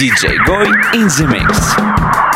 DJ Goy in the mix.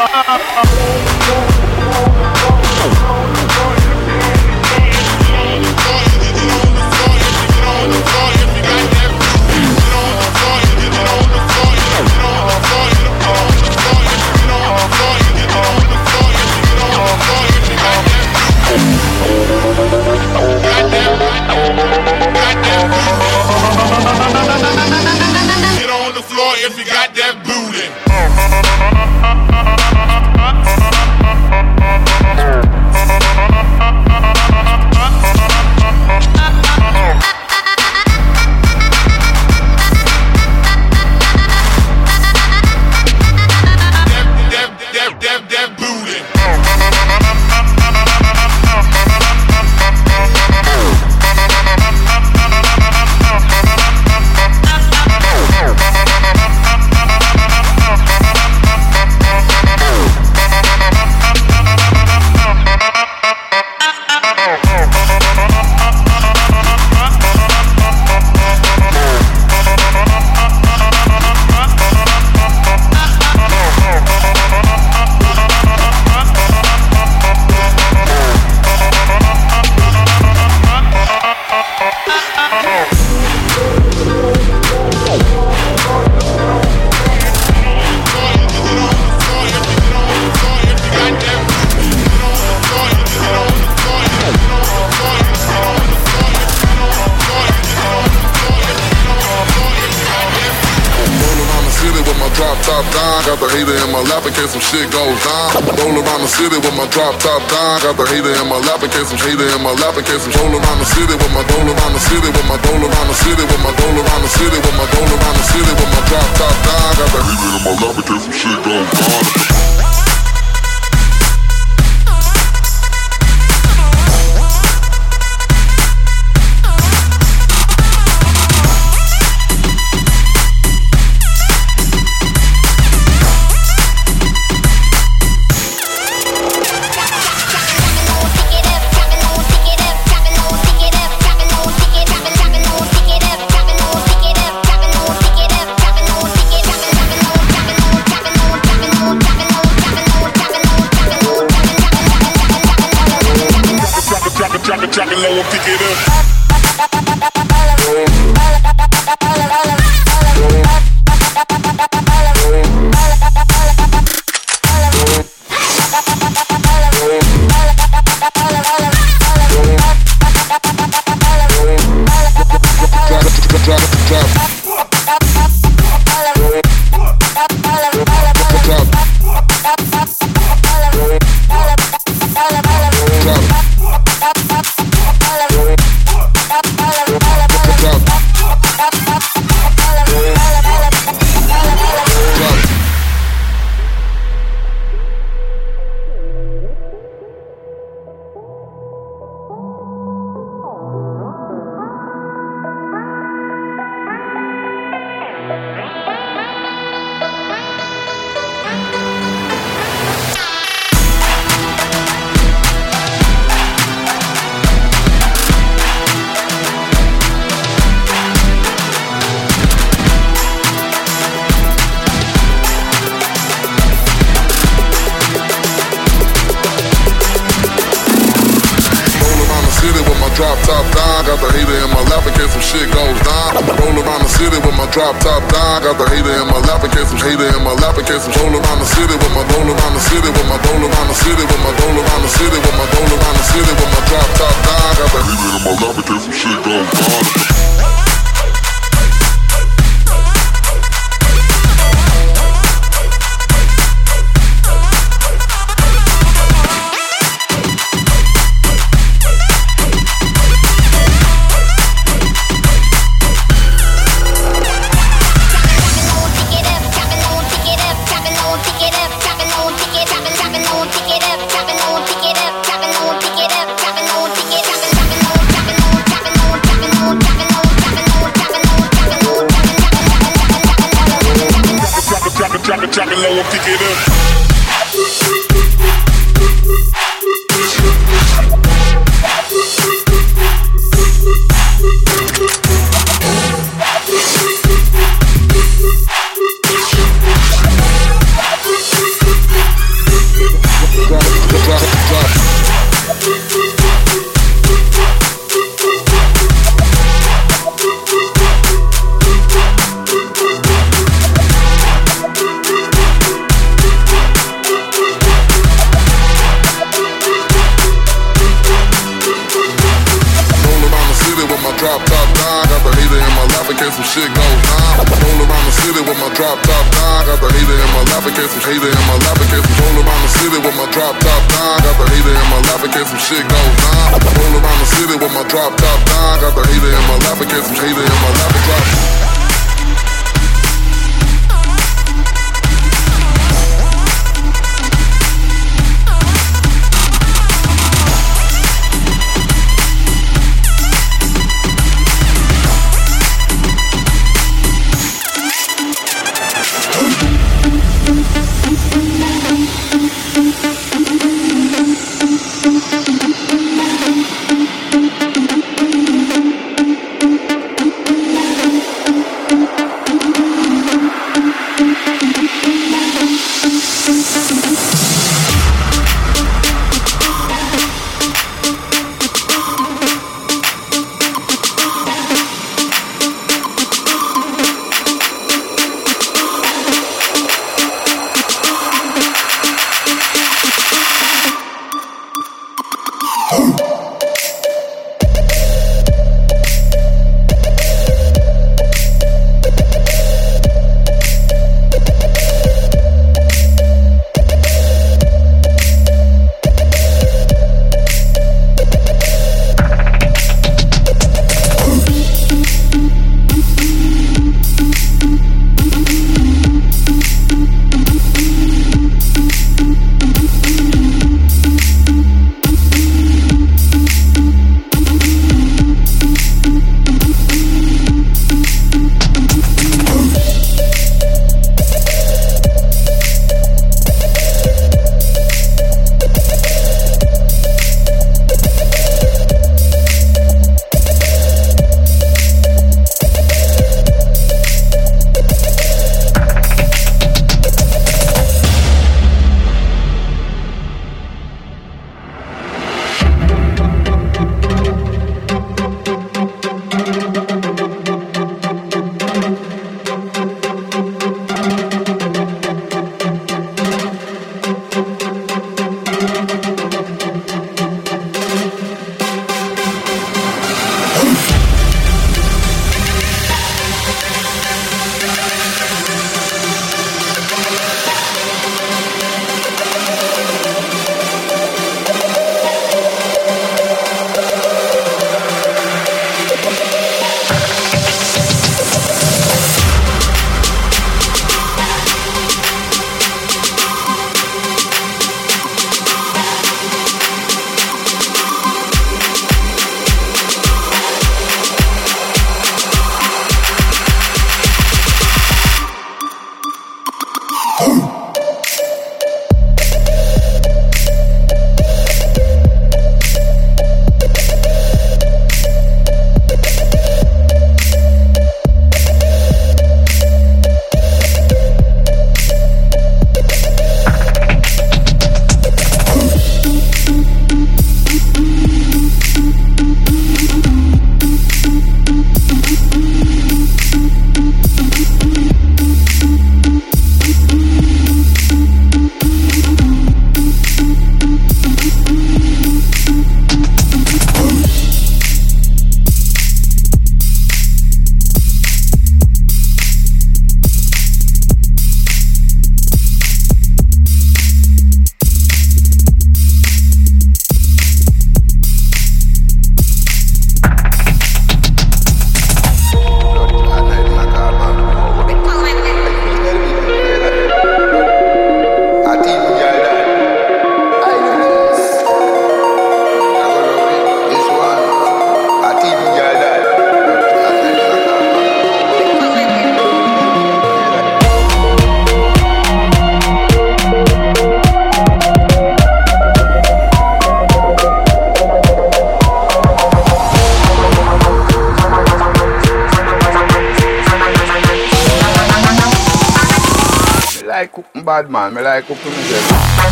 Ha ha ha ha! Got the hater in my lap in case some shit goes down. Roll around the city with my drop top down. Got the hater in my lap in case some hater in my lap in case some roll around the city with my roll around the city with my roll around the city with my roll around the city with my roll around the city with my drop top down. Got the hater in my lap in case some shit goes down. nigga. city with my drop top down. Got the hater in my lap and catch some hater in my lap and catch some. roll around the city with my roll around the city with my roll around the city with my roll around the city with my roll around the city with my drop top down. Got the hater in my lap and catch some shit goes down. Some shit goes down. Roll around the city with my drop top down. Got the hater in my lap in case some hater in my lap in case some roll around the city with my drop top down. Got the hater in my lap in case some shit goes down. Roll around the city with my drop top down. Got the hater in my lap in case some hater in my lap and drop.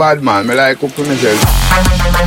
Bad man, me like cooking myself.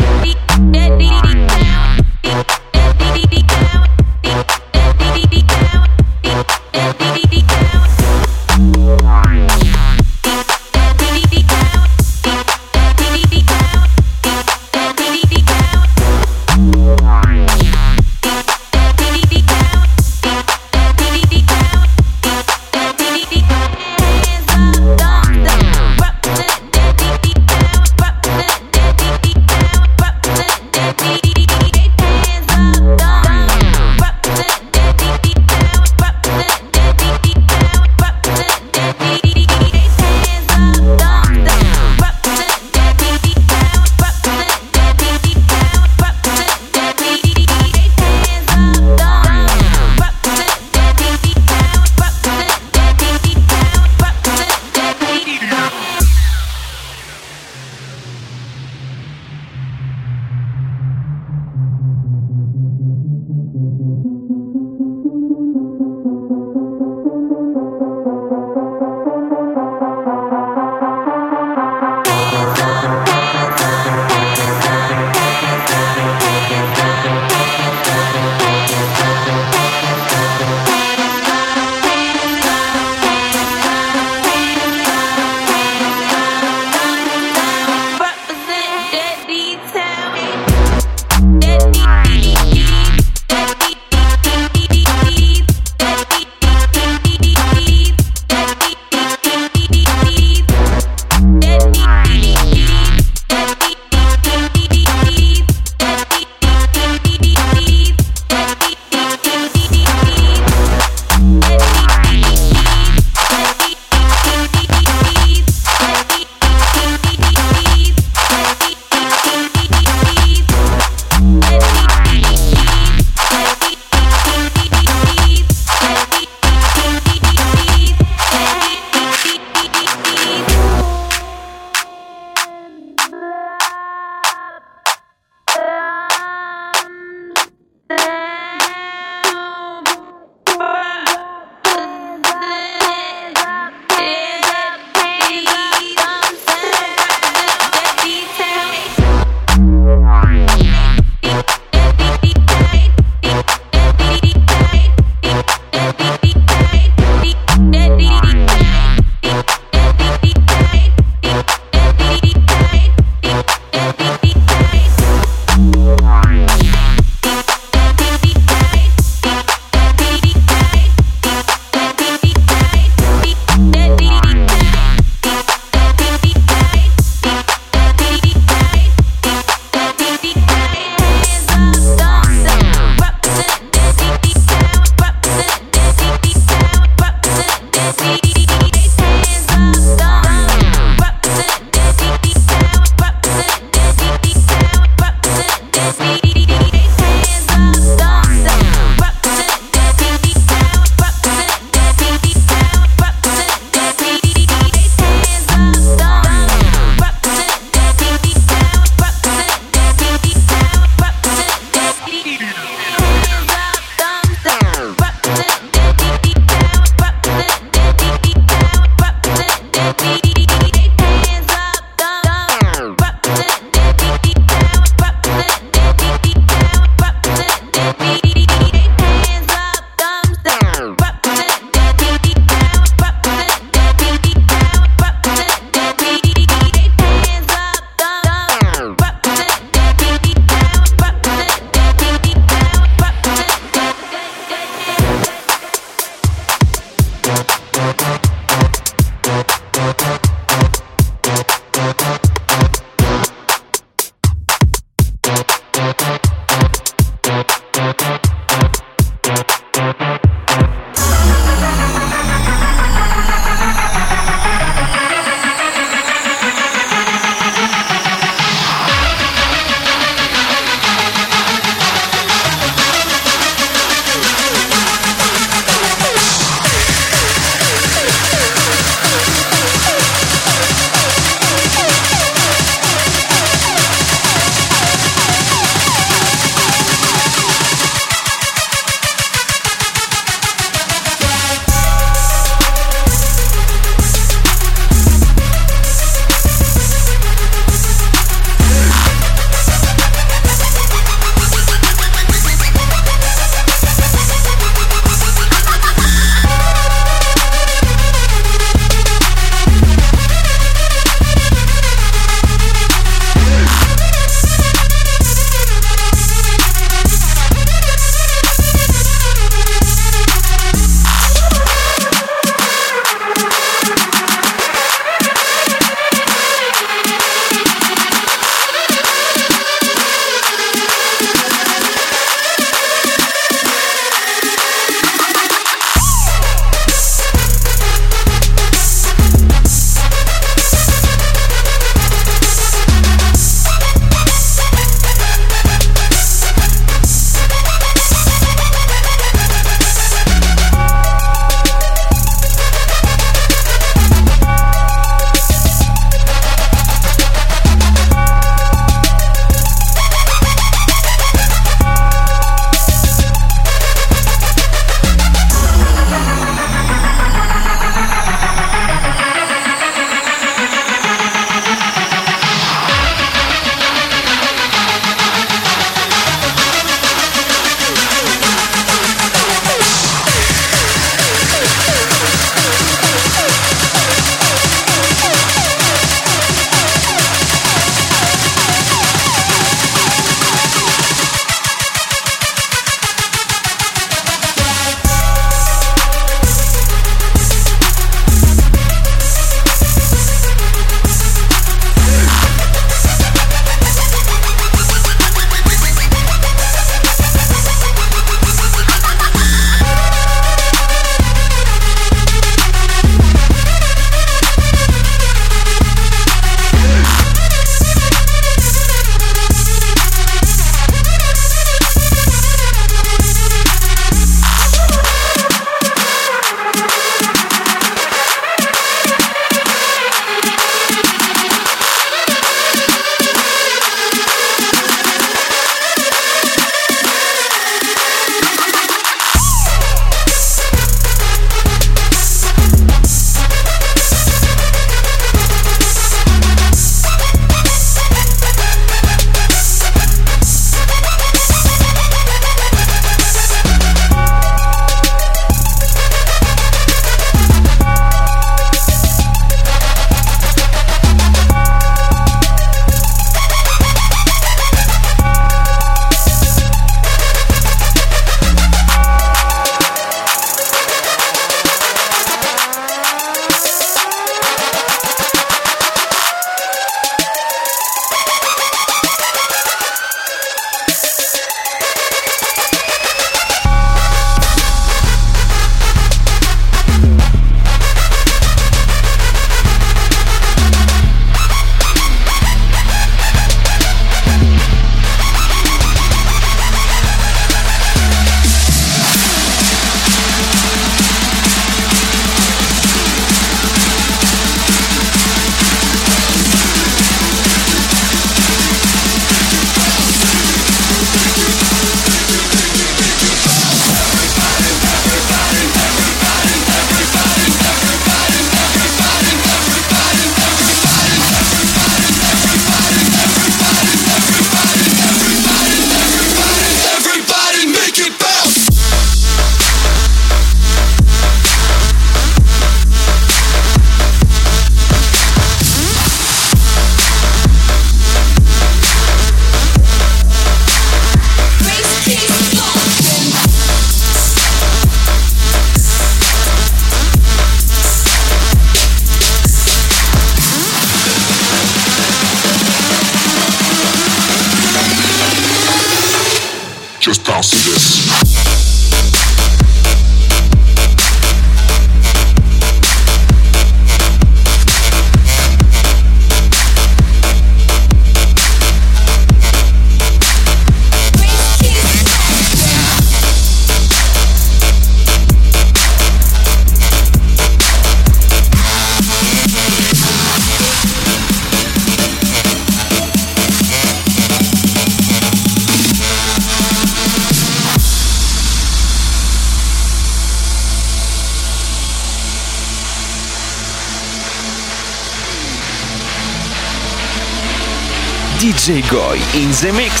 Goy in the mix.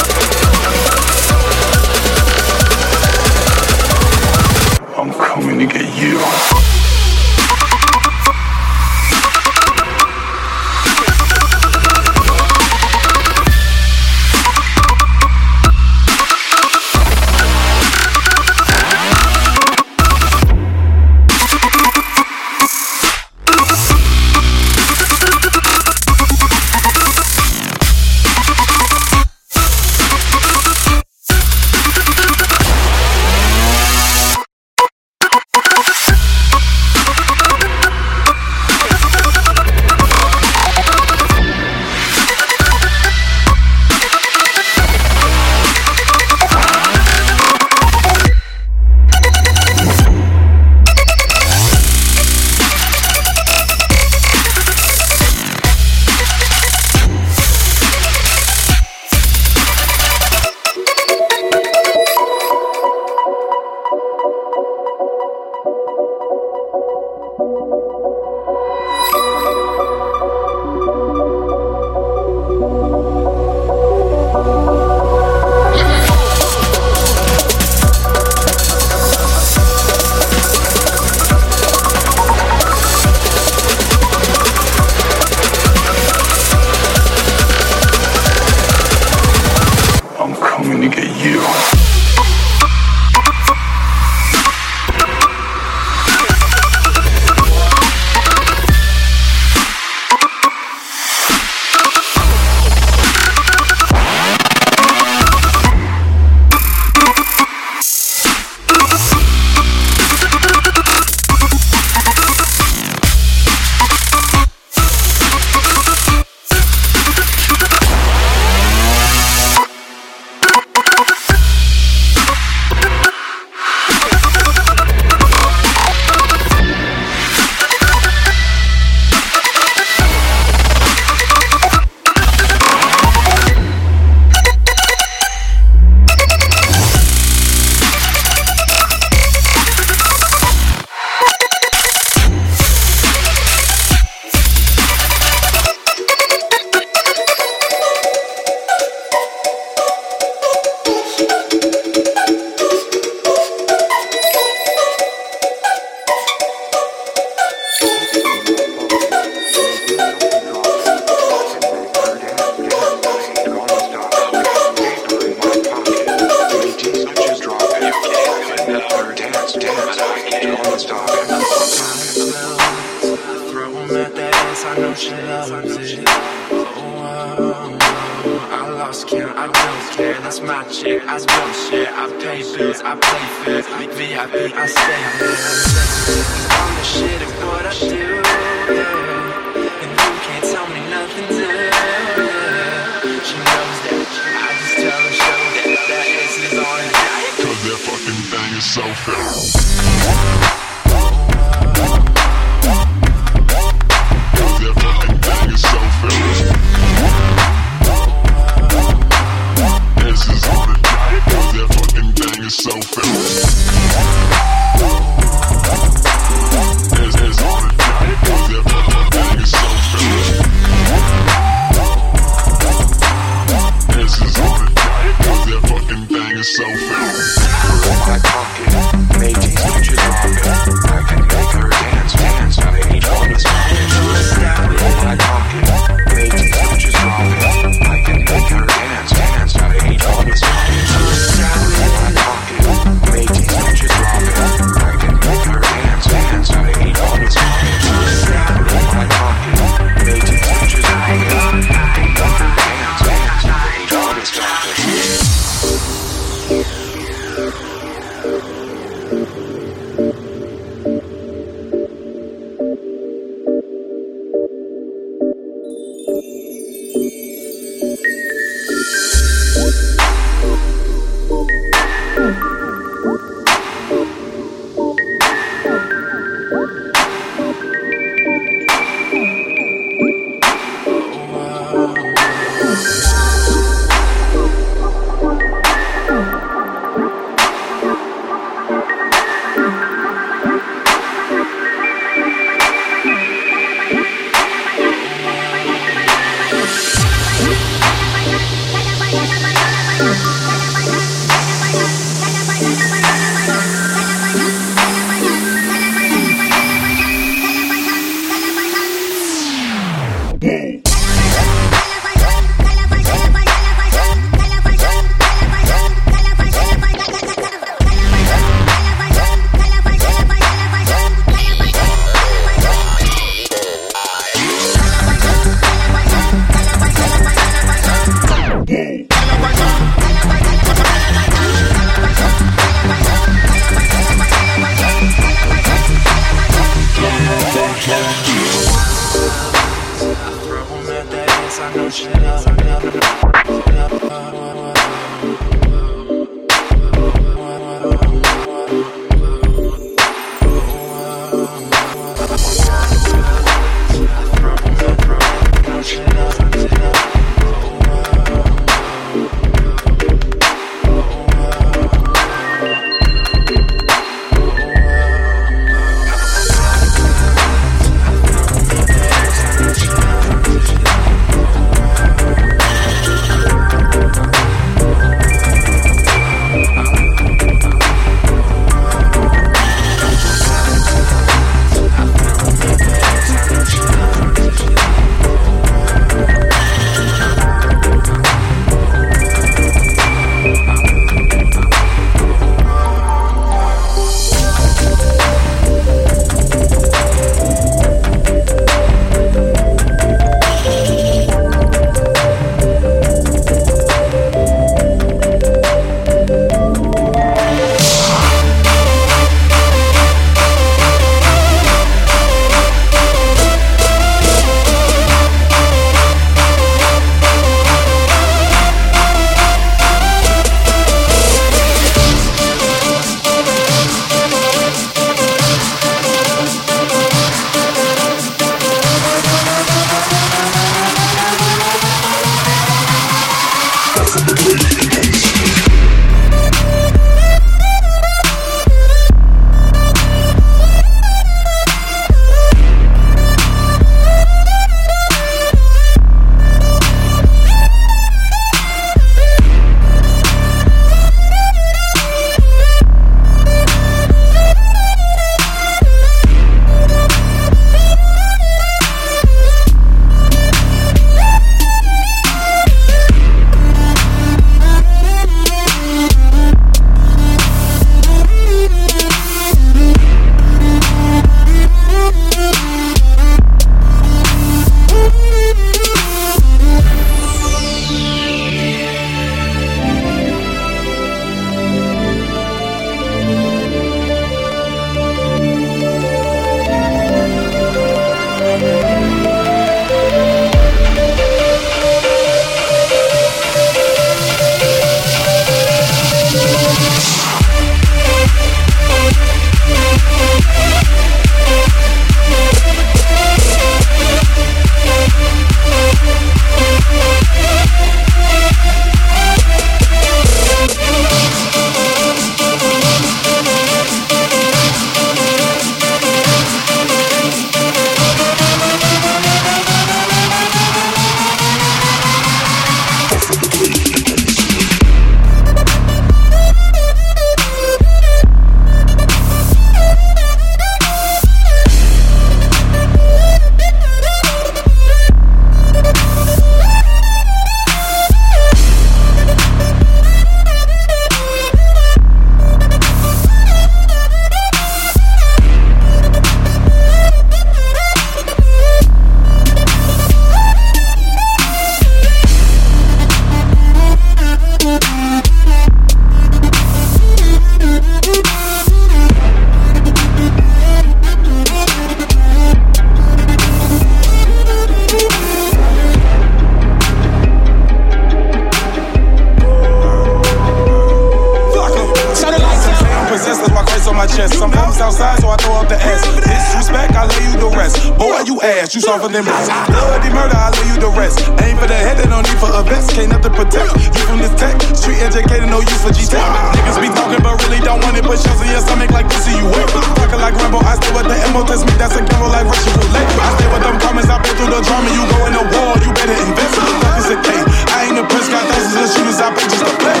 on my chest. Some hoes outside, so I throw up the ass. Disrespect, I lay you the rest. Boy, you ass, you softer than breast. Bloody murder, I lay you the rest. Aim for the head, they don't need for a vest. Can't nothing protect you from this tech. Street educated, no use for G-Tech. Niggas be talking, but really don't want it. But shells in your stomach like pussy, you wet. Talking like Rambo, I stay with the MO. Test me, that's a gamble like Russian roulette. I stay with them comments, I been through the drama. You go in the war, you better invest. Fuck is a game. I ain't impressed, got thousands of shooters, I pay just a flex.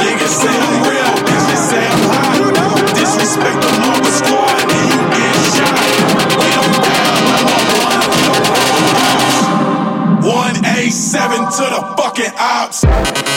Niggas say I'm real, bitches say I'm high. Disrespect the mama squad, and you get shot. We don't down, I'm on one. 187 to the fucking ops.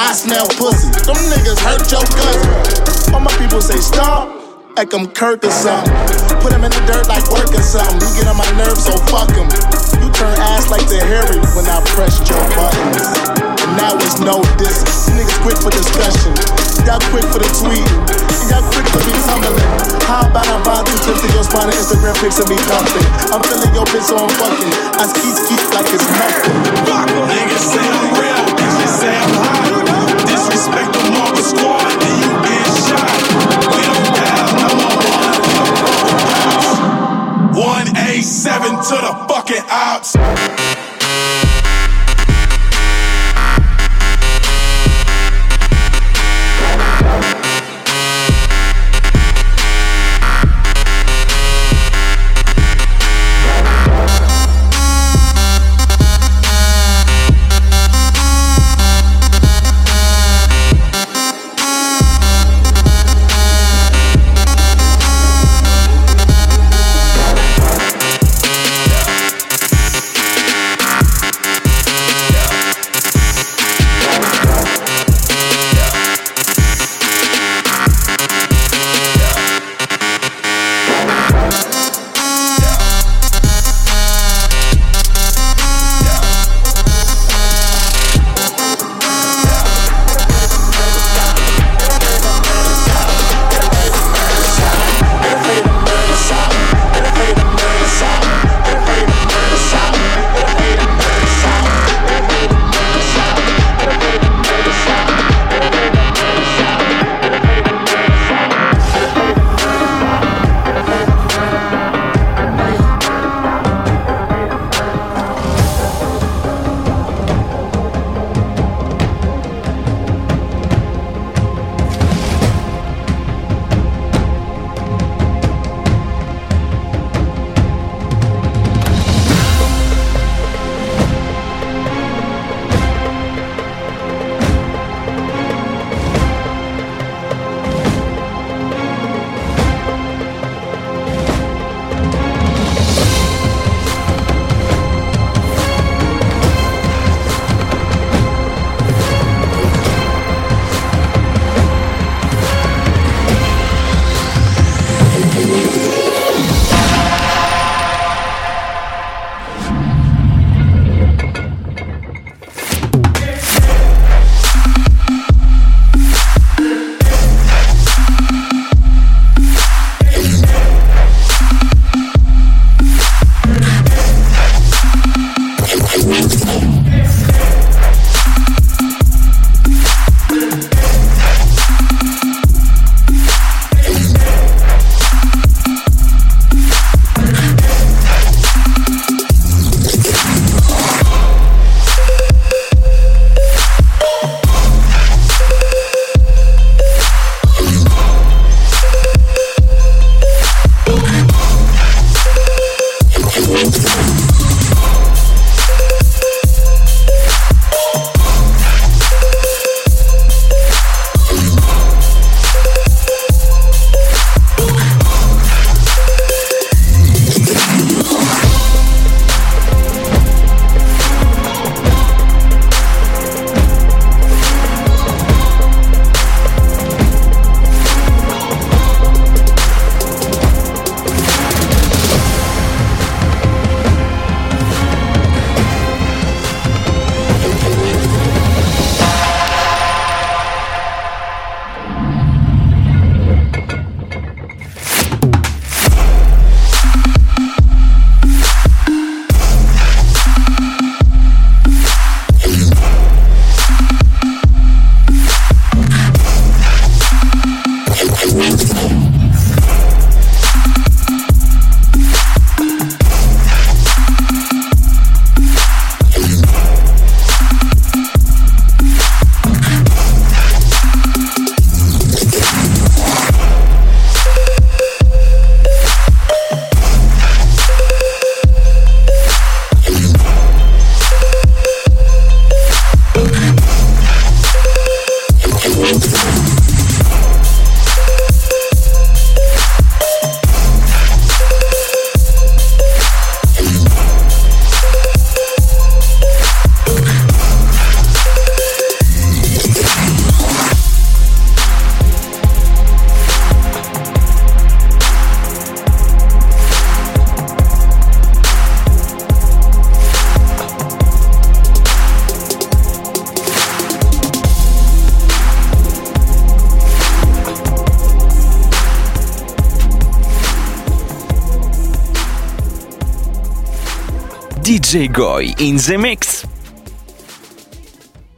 I smell pussy. Them niggas hurt your cousin. All my people say stop. Like I'm Kirk or something. Put him in the dirt like work or something. You get on my nerves, so fuck him. You turn ass like the Harry when I pressed your buttons. And now it's no diss. Niggas quick for discussion. Y'all quick for the tweet. Y'all quick for me tumbling. How about I buy two tips to your spine and Instagram pics of me dumping? I'm feeling your bitch so I'm fucking. I skeet skeet like it's nothing. Niggas say I'm real, bitches say I'm hot. 187 to the fucking ops. DJ Goy in the mix.